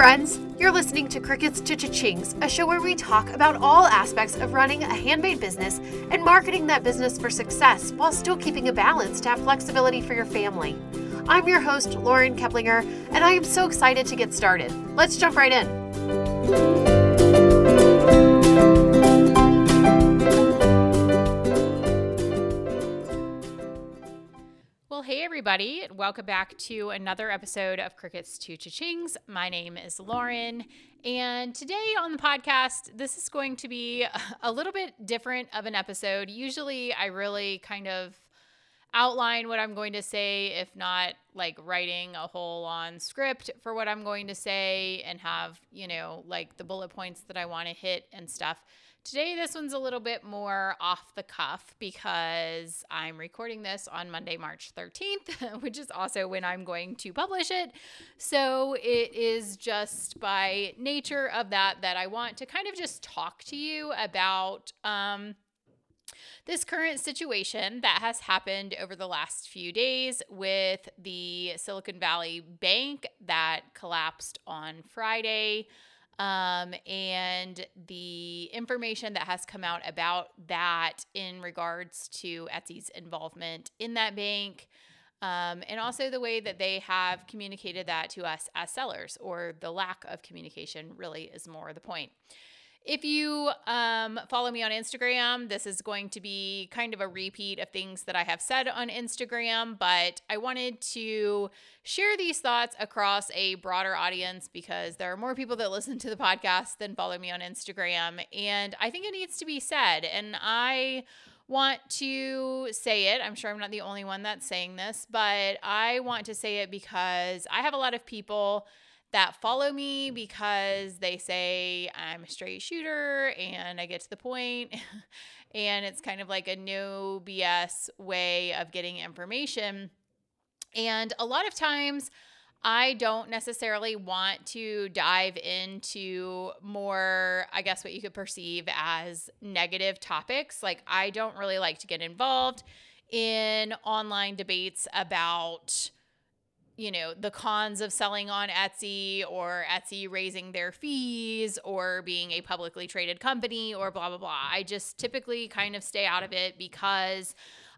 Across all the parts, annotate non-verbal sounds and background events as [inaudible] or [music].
friends. You're listening to Crickets to a show where we talk about all aspects of running a handmade business and marketing that business for success while still keeping a balance to have flexibility for your family. I'm your host, Lauren Keplinger, and I am so excited to get started. Let's jump right in. Hey everybody, welcome back to another episode of Crickets to Cha-Chings. My name is Lauren, and today on the podcast, this is going to be [laughs] a little bit different of an episode. Usually, I really kind of outline what I'm going to say, if not like writing a whole on script for what I'm going to say and have, you know, like the bullet points that I want to hit and stuff. Today, this one's a little bit more off the cuff because I'm recording this on Monday, March 13th, [laughs] which is also when I'm going to publish it. So it is just by nature of that that I want to kind of just talk to you about. Um, this current situation that has happened over the last few days with the Silicon Valley Bank that collapsed on Friday um, and the information that has come out about that in regards to Etsy's involvement in that bank. Um, and also the way that they have communicated that to us as sellers, or the lack of communication, really is more the point. If you um, follow me on Instagram, this is going to be kind of a repeat of things that I have said on Instagram, but I wanted to share these thoughts across a broader audience because there are more people that [laughs] listen to the podcast than follow me on Instagram. And I think it needs to be said. And I want to say it. I'm sure I'm not the only one that's saying this, but I want to say it because I have a lot of people that follow me because they say I'm a straight shooter and I get to the point [laughs] and it's kind of like a no BS way of getting information. And a lot of times I don't necessarily want to dive into more, I guess, what you could perceive as negative topics. Like, I don't really like to get involved in online debates about you know, the cons of selling on Etsy or Etsy raising their fees or being a publicly traded company or blah, blah, blah. I just typically kind of stay out of it because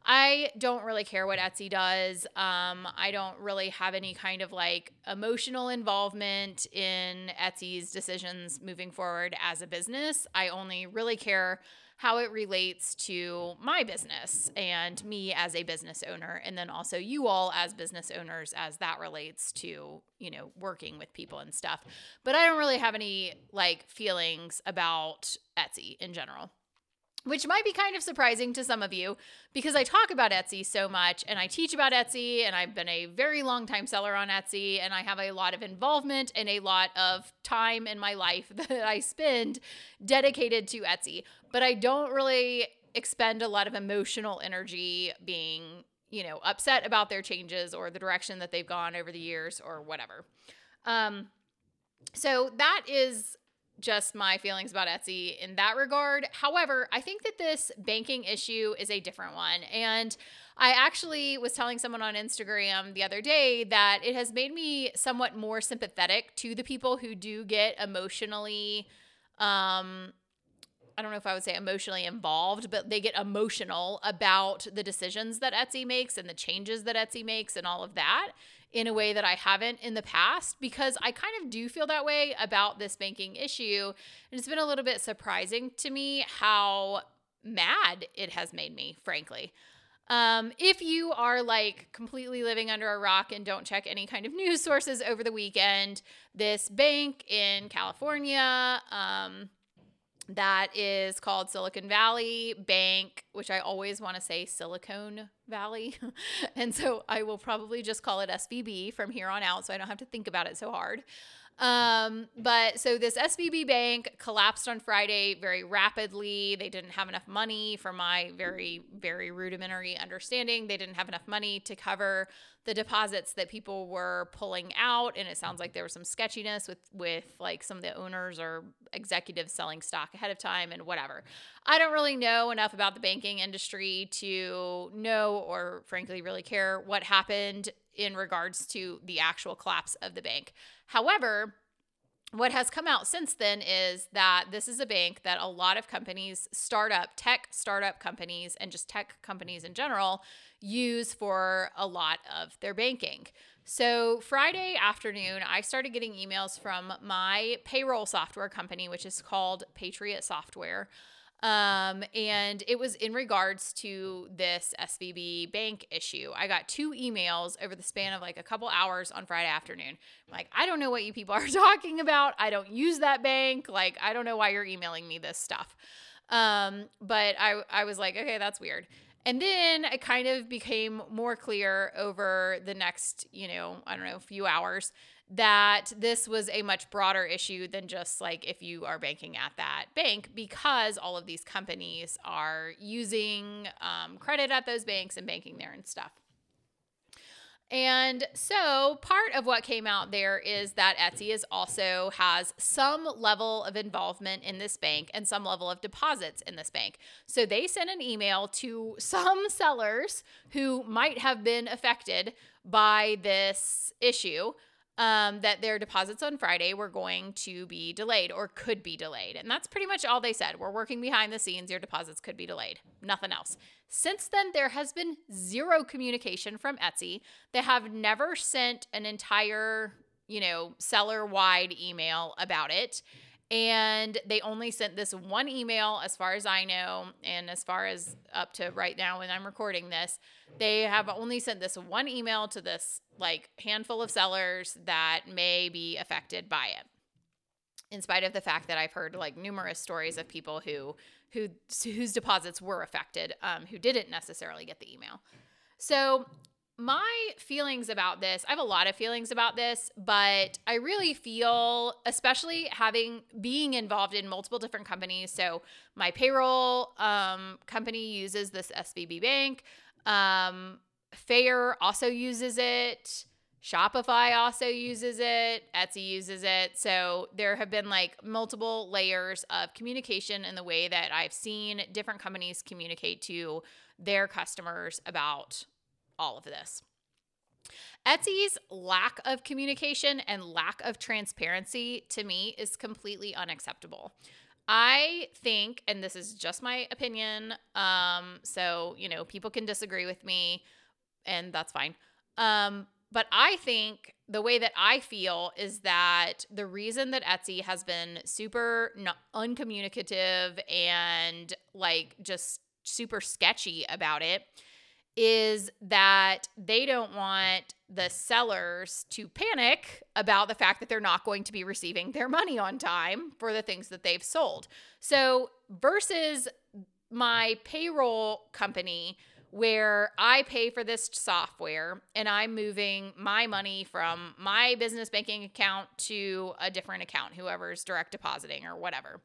I don't really care what Etsy does. Um, I don't really have any kind of like emotional involvement in Etsy's decisions moving forward as a business. I only really care how it relates to my business and me as a business owner and then also you all as business owners as that relates to you know working with people and stuff. But i don't really have any like feelings about etsy in general which might be kind of surprising to some of you because I talk about Etsy so much and I teach about Etsy and I've been a very long time seller on Etsy and I have a lot of involvement and a lot of time in my life [laughs] that I spend dedicated to Etsy. But I don't really expend a lot of emotional energy being, you know, upset about their changes or the direction that they've gone over the years or whatever. Um, so that is just my feelings about Etsy in that regard. However, I think that this banking issue is a different one. And I actually was telling someone on Instagram the other day that it has made me somewhat more sympathetic to the people who do get emotionally um I don't know if I would say emotionally involved, but they get emotional about the decisions that Etsy makes and the changes that Etsy makes and all of that in a way that I haven't in the past because I kind of do feel that way about this banking issue. And it's been a little bit surprising to me how mad it has made me, frankly. Um, if you are like completely living under a rock and don't check any kind of [laughs] news sources over the weekend, this bank in California, um, that is called Silicon Valley Bank, which I always want to say Silicon Valley. [laughs] and so I will probably just call it SVB from here on out so I don't have to think about it so hard. Um, but so this SVB bank collapsed on Friday very rapidly. They didn't have enough money, for my very, very rudimentary understanding. They didn't have enough money to cover the deposits that people were pulling out. And it sounds like there was some sketchiness with with like some of the owners or executives selling stock ahead of time and whatever. I don't really know enough about the banking industry to know or frankly really care what happened in regards to the actual collapse of the bank. However, what has come out since then is that this is a bank that a lot of companies, startup, tech startup companies, and just tech companies in general use for a lot of their banking. So, Friday afternoon, I started getting emails from my payroll software company, which is called Patriot Software. Um, and it was in regards to this SVB bank issue. I got two emails over the span of like a couple hours on Friday afternoon. I'm like, I don't know what you people are [laughs] talking about. I don't use that bank. Like, I don't know why you're emailing me this stuff. Um, but I, I was like, okay, that's weird. And then it kind of became more clear over the next, you know, I don't know, few hours that this was a much broader issue than just like if you are banking at that bank because all of these companies are using um, credit at those banks and banking there and stuff. And so part of what came out there is that Etsy is also has some level of involvement in this bank and some level of deposits in this bank. So they sent an email to some [laughs] sellers who might have been affected by this issue um, that their deposits on Friday were going to be delayed or could be delayed. And that's pretty much all they said. We're working behind the scenes. Your deposits could be delayed. Nothing else. Since then, there has been zero communication from Etsy. They have never sent an entire, you know, seller wide email about it. And they only sent this one email, as far as I know, and as far as up to right now when I'm recording this, they have only sent this one email to this like handful of sellers that may be affected by it. In spite of the fact that I've heard like numerous stories of people who who whose deposits were affected, um, who didn't necessarily get the email. So my feelings about this, I have a lot of feelings about this, but I really feel, especially having being involved in multiple different companies. So my payroll um, company uses this SVB bank. Um, Faire also uses it. Shopify also uses it. Etsy uses it. So there have been like multiple layers of communication in the way that I've seen different companies communicate to their customers about all of this. Etsy's lack of communication and lack of transparency to me is completely unacceptable. I think, and this is just my opinion, um, so you know, people can disagree with me, and that's fine. Um, but I think the way that I feel is that the reason that Etsy has been super uncommunicative and like just super sketchy about it is that they don't want the sellers to panic about the fact that they're not going to be receiving their money on time for the things that they've sold. So, versus my payroll company, where I pay for this software and I'm moving my money from my business banking account to a different account, whoever's direct depositing or whatever.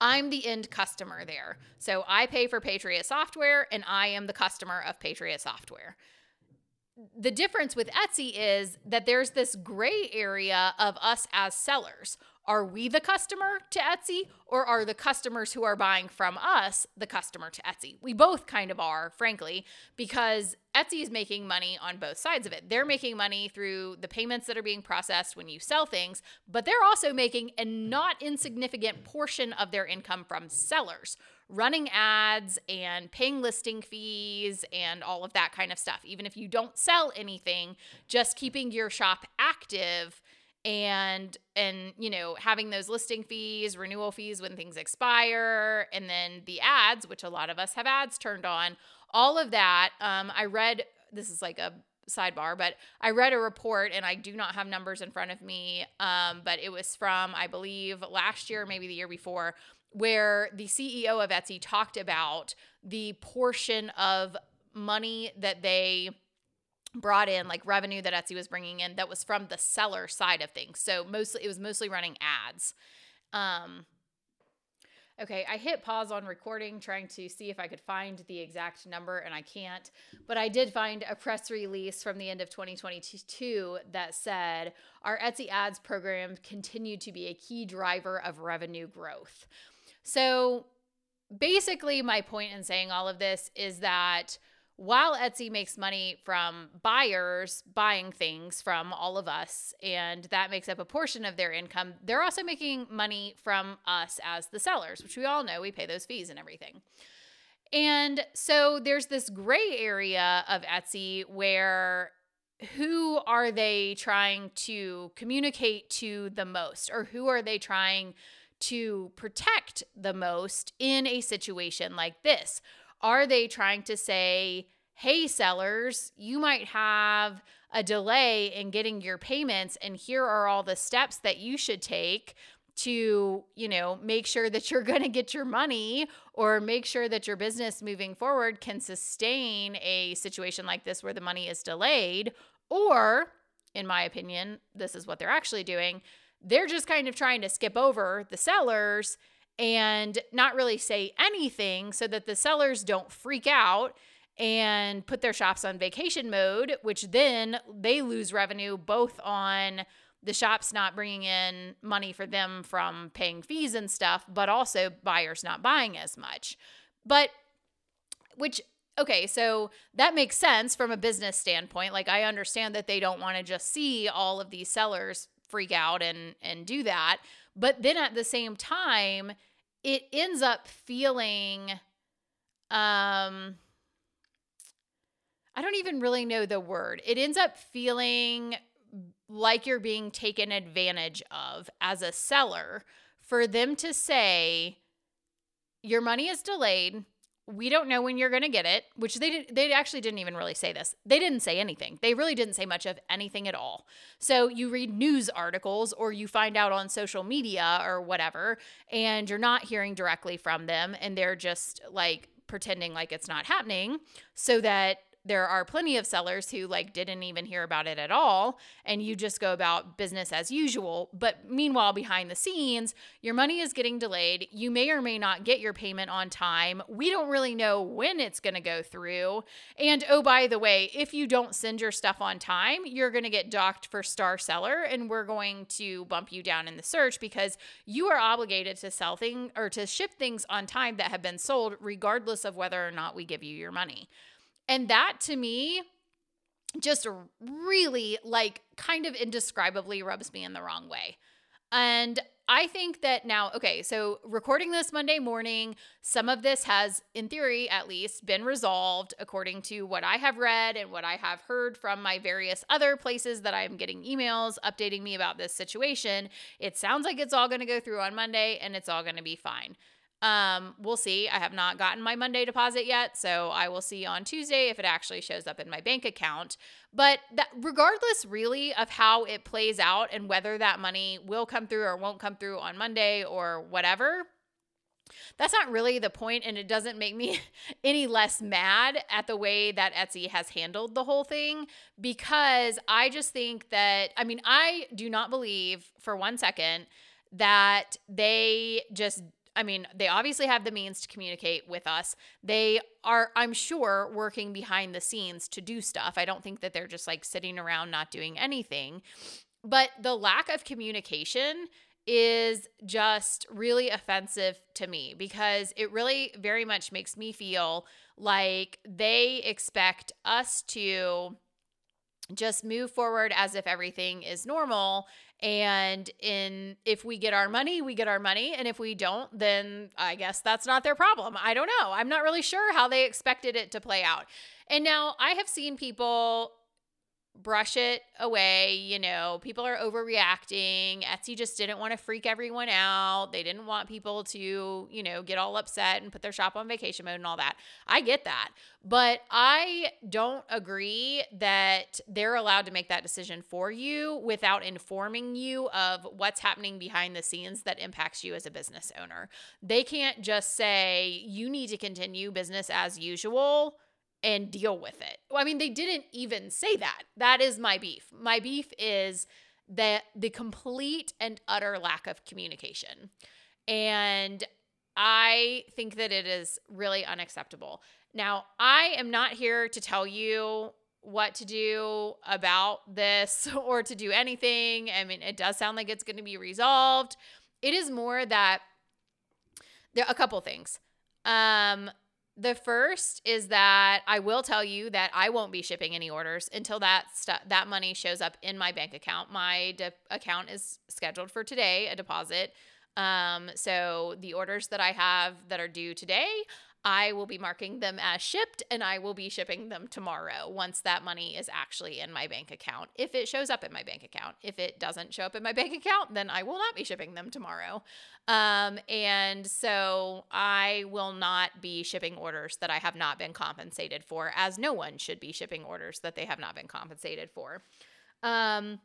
I'm the end customer there. So I pay for Patriot Software and I am the customer of Patriot Software. The difference with Etsy is that there's this gray area of us as sellers. Are we the customer to Etsy or are the customers who are buying from us the customer to Etsy? We both kind of are, frankly, because Etsy is making money on both sides of it. They're making money through the payments that are being processed when you sell things, but they're also making a not insignificant portion of their income from sellers, running ads and paying listing fees and all of that kind of stuff. Even if you don't sell anything, just keeping your shop active and and you know having those listing fees renewal fees when things expire and then the ads which a lot of us have ads turned on all of that um, i read this is like a sidebar but i read a report and i do not have numbers in front of me um, but it was from i believe last year maybe the year before where the ceo of etsy talked about the portion of money that they brought in like revenue that Etsy was bringing in that was from the seller side of things. So mostly it was mostly running ads. Um Okay, I hit pause on recording trying to see if I could find the exact number and I can't, but I did find a press release from the end of 2022 that said our Etsy ads program continued to be a key driver of revenue growth. So basically my point in saying all of this is that while Etsy makes money from buyers buying things from all of us, and that makes up a portion of their income, they're also making money from us as the sellers, which we all know we pay those fees and everything. And so there's this gray area of Etsy where who are they trying to communicate to the most, or who are they trying to protect the most in a situation like this? Are they trying to say, hey, sellers, you might have a delay in getting your payments, and here are all the steps that you should take to, you know, make sure that you're [laughs] going to get your money or make sure that your business moving forward can sustain a situation like this where the money is delayed. Or, in my opinion, this is what they're actually doing. They're just kind of trying to skip over the sellers and not really say anything so that the sellers don't freak out and put their shops on vacation mode, which then they lose revenue both on the shops not bringing in money for them from paying fees and stuff, but also buyers not buying as much. But which okay, so that makes sense from a business standpoint. Like I understand that they don't want to just see all of these sellers freak out and and do that. But then at the same time, it ends up feeling um I don't even really know the word. It ends up feeling like you're being taken advantage of as a seller for them to say your money is delayed we don't know when you're going to get it which they did, they actually didn't even really say this. They didn't say anything. They really didn't say much of anything at all. So you read news articles or you find out on social media or whatever and you're not hearing directly from them and they're just like pretending like it's not happening so that there are plenty of sellers who like didn't even hear about it at all and you just go about business as usual. But meanwhile behind the scenes your money is getting delayed. You may or may not get your payment on time. We don't really know when it's going to go through. And oh by the way if you don't send your stuff on time you're going to get docked for star seller and we're going to bump you down in the search because you are obligated to sell things or to ship things on time that have been sold regardless of whether or not we give you your money and that to me just really like kind of indescribably rubs me in the wrong way. And I think that now, okay, so recording this Monday morning, some of this has, in theory at least, been resolved according to what I have read and what I have heard from my various other places that I'm getting emails updating me about this situation. It sounds like it's all going to go through on Monday and it's all going to be fine. Um, we'll see. I have not gotten my Monday deposit yet, so I will see on Tuesday if it actually shows up in my bank account. But that regardless really of how it plays out and whether that money will come through or won't come through on Monday or whatever, that's not really the point and it doesn't make me [laughs] any less mad at the way that Etsy has handled the whole thing because I just think that I mean I do not believe for one second that they just I mean, they obviously have the means to communicate with us. They are, I'm sure, working behind the scenes to do stuff. I don't think that they're just like sitting around not doing anything. But the lack of communication is just really offensive to me because it really very much makes me feel like they expect us to just move forward as if everything is normal. And in if we get our money we get our money. And if we don't then i guess that's not their problem. I don't know. I'm not really sure how they expected it to play out. And now i have seen people brush it away. You know, people are overreacting. Etsy just didn't want to freak everyone out. They didn't want people to, you know, get all upset and put their shop on vacation mode and all that. I get that. But I don't agree that they're allowed to make that decision for you without informing you of what's happening behind the scenes that impacts you as a business owner. They can't just say, you need to continue business as usual and deal with it. I mean, they didn't even say that. That is my beef. My beef is that the complete and utter lack of communication. And I think that it is really unacceptable. Now, I am not here to tell you what to do about this [laughs] or to do anything. I mean, it does sound like it's going to be resolved. It is more that there are a couple things. Um, The first is that I will tell you that I won't be shipping any orders until that that money shows up in my bank account. My de- account is scheduled for today, a deposit. Um, so the orders that I have that are due today, I will be marking them as shipped and I will be shipping them tomorrow once that money is actually in my bank account. If it shows up in my bank account, if it doesn't show up in my [laughs] bank account, then I will not be shipping them tomorrow. Um, and so I will not be shipping orders that I have not been compensated for, as no one should be shipping orders that they have not been compensated for. Um,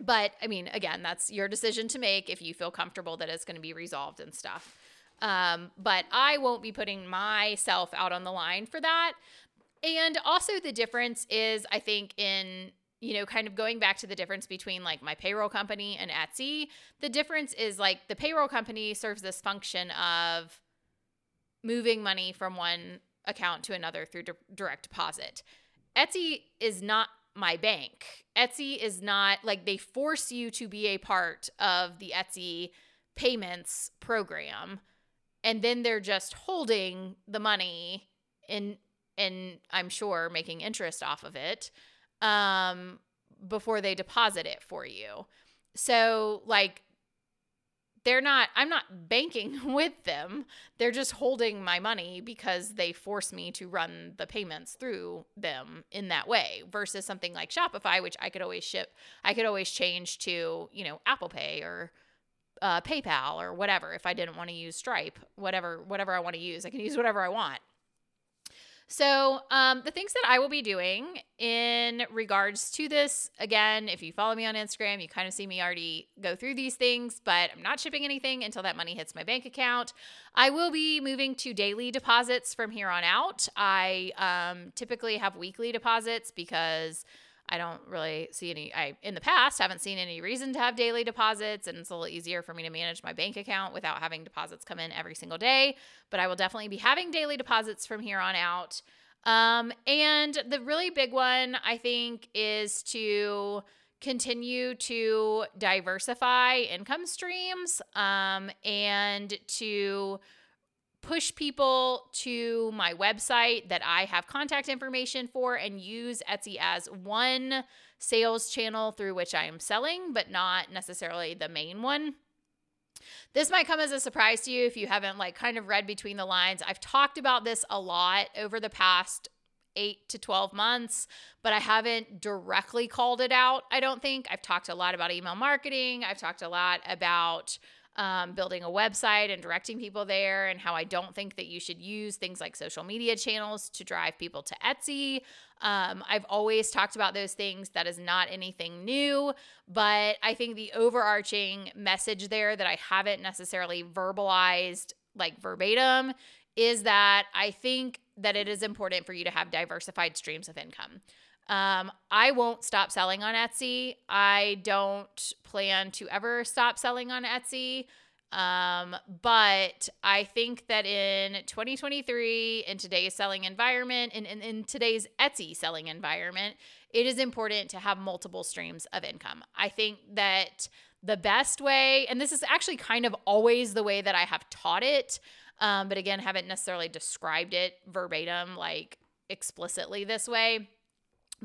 but I mean, again, that's your decision to make if you feel comfortable that it's going to be resolved and stuff. Um, but I won't be putting myself out on the line for that. And also, the difference is, I think, in you know, kind of going back to the difference between like my payroll company and Etsy, the difference is like the payroll company serves this function of moving money from one account to another through di- direct deposit. Etsy is not my bank. Etsy is not like they force you to be a part of the Etsy payments program and then they're just holding the money and and I'm sure making interest off of it um before they deposit it for you. So like they're not I'm not banking [laughs] with them. They're just holding my money because they force me to run the payments through them in that way versus something like Shopify which I could always ship I could always change to, you know, Apple Pay or uh, PayPal or whatever if I didn't want to use Stripe, whatever whatever I want to use. I can use whatever I want. So, um, the things that I will be doing in regards to this, again, if you follow me on Instagram, you kind of see me already go through these things, but I'm not shipping anything until that money hits my bank account. I will be moving to daily deposits from here on out. I um, typically have weekly deposits because I don't really see any I in the past haven't seen any reason to have daily deposits and it's a little easier for me to manage my bank account without having deposits come in every single day, but I will definitely be having daily deposits from here on out. Um, and the really big one I think is to continue to diversify income streams um, and to push people to my website that I have contact information for and use Etsy as one sales channel through which I am selling, but not necessarily the main one. This might come as a surprise to you if you haven't like kind of read between the lines. I've talked about this a lot over the past 8 to 12 months, but I haven't directly called it out. I don't think. I've talked a lot about email marketing. I've talked a lot about um, building a website and directing people there, and how I don't think that you should use things like social media channels to drive people to Etsy. Um, I've always talked about those things. That is not anything new, but I think the overarching message there that I haven't necessarily verbalized like verbatim is that I think that it is important for you to have diversified streams of income. Um, I won't stop selling on Etsy. I don't plan to ever stop selling on Etsy. Um, but I think that in 2023, in today's selling environment, and in, in, in today's Etsy selling environment, it is important to have multiple streams of income. I think that the best way, and this is actually kind of always the way that I have taught it, um, but again, haven't necessarily described it verbatim, like explicitly this way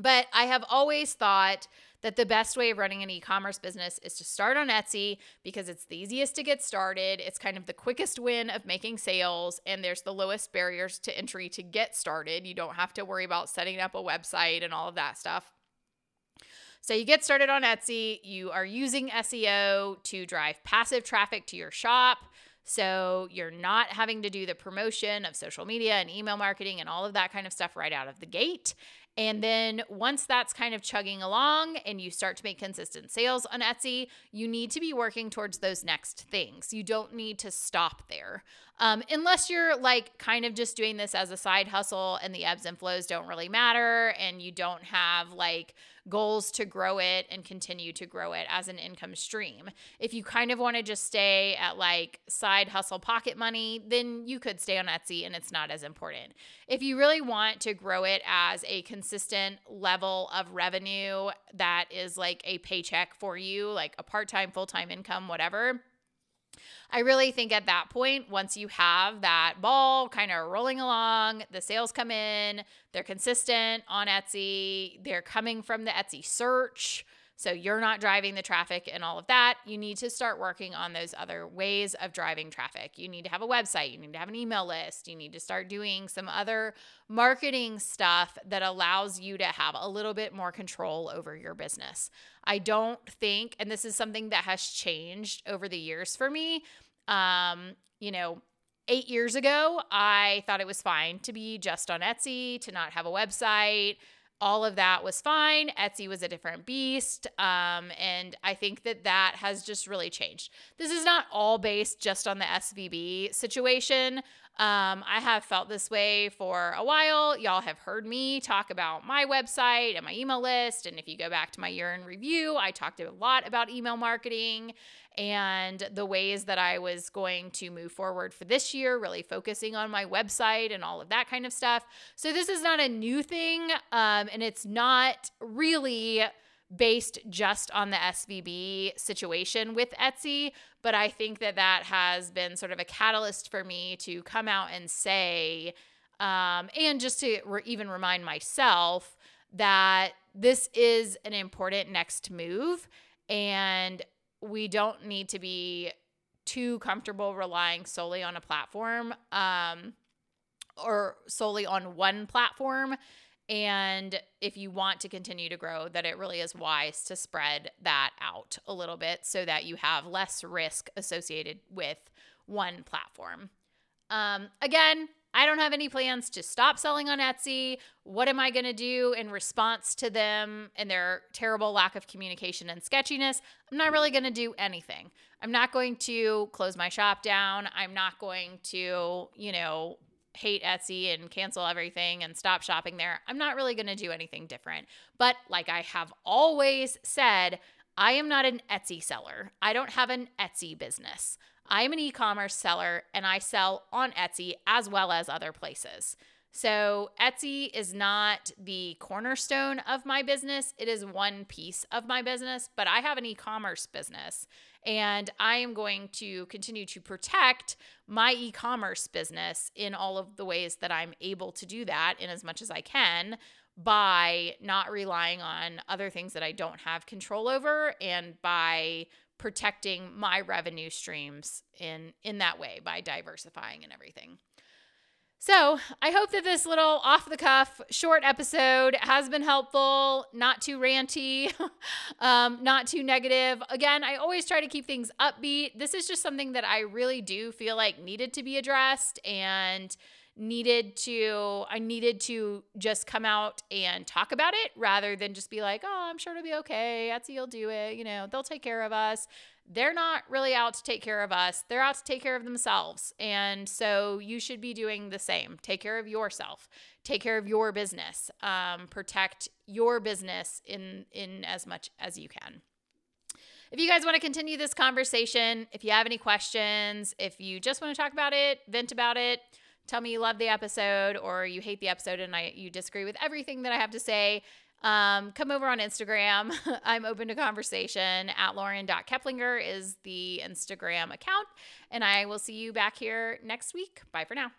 but I have always thought that the best way of running an e commerce business is to start on Etsy because it's the easiest to get started. It's kind of the quickest win of making sales, and there's the lowest barriers to entry to get started. You don't have to worry about setting up a website and all of that stuff. So you get started on Etsy, you are using SEO to drive passive traffic to your shop. So you're not having to do the promotion of social media and email marketing and all of that kind of stuff right out of the gate. And then once that's kind of chugging along and you start to make consistent sales on Etsy, you need to be working towards those next things. You don't need to stop there. Um, unless you're like kind of just doing this as a side hustle and the ebbs and flows don't really matter and you don't have like goals to grow it and continue to grow it as an income stream. If you kind of want to just stay at like side hustle pocket money, then you could stay on Etsy and it's not as important. If you really want to grow it as a consistent level of revenue that is like a paycheck for you, like a part time, full time income, whatever I really think at that point, once you have that ball kind of rolling along, the sales come in, they're consistent on Etsy, they're coming from the Etsy search. So you're not driving the traffic and all of that. You need to start working on those other ways of driving traffic. You need to have a website, you need to have an email list, you need to start doing some other marketing stuff that allows you to have a little bit more control over your business. I don't think, and this is something that has changed over the years for me. Um, you know, eight years ago, I thought it was fine to be just on Etsy, to not have a website all of that was fine. Etsy was a different beast. Um, and I think that that has just really changed. This is not all based just on the SVB situation. Um, I have felt this way for a while. Y'all have heard me talk about my website and my email list. And if you go back to my year in review, I talked a lot about email marketing and the ways that I was going to move forward for this year, really focusing on my website and all of that kind of stuff. So, this is not a new thing, um, and it's not really based just on the SVB situation with Etsy, but I think that that has been sort of a catalyst for me to come out and say, um, and just to re- even remind myself that this is an important next move. And we don't need to be too comfortable relying solely on a platform um, or solely on one platform. And if you want to continue to grow, that it really is wise to spread that out a little bit so that you have less risk associated with one platform. Um, again, I don't have any plans to stop selling on Etsy. What am I going to do in response to them and their terrible lack of communication and sketchiness? I'm not really going to do anything. I'm not going to close my shop down. I'm not going to, you know, hate Etsy and cancel everything and stop shopping there. I'm not really going to do anything different. But like I have always said, I am not an Etsy seller. I don't have an Etsy business. I am an e commerce seller and I sell on Etsy as well as other places. So, Etsy is not the cornerstone of my business. It is one piece of my business, but I have an e commerce business and I am going to continue to protect my e commerce business in all of the ways that I'm able to do that in as much as I can by not relying on other things that I don't have control over and by protecting my revenue streams in in that way by diversifying and everything. So, I hope that this little off the cuff short episode has been helpful, not too ranty, [laughs] um, not too negative. Again, I always try to keep things upbeat. This is just something that I really do feel like needed to be addressed and needed to I needed to just come out and talk about it rather than just be like, "Oh, I'm sure it'll be okay. Etsy will do it. You know, they'll take care of us." They're not really out to take care of us. They're out to take care of themselves. And so you should be doing the same. Take care of yourself. Take care of your business. Um, protect your business in in as much as you can. If you guys want to continue this conversation, if you have any questions, if you just want to talk about it, vent about it, tell me you love the episode or you hate the episode and I you disagree with everything that I have to say, um, come over on Instagram. [laughs] I'm open to conversation. At Lauren.Keplinger is the Instagram account. And I will see you back here next week. Bye for now.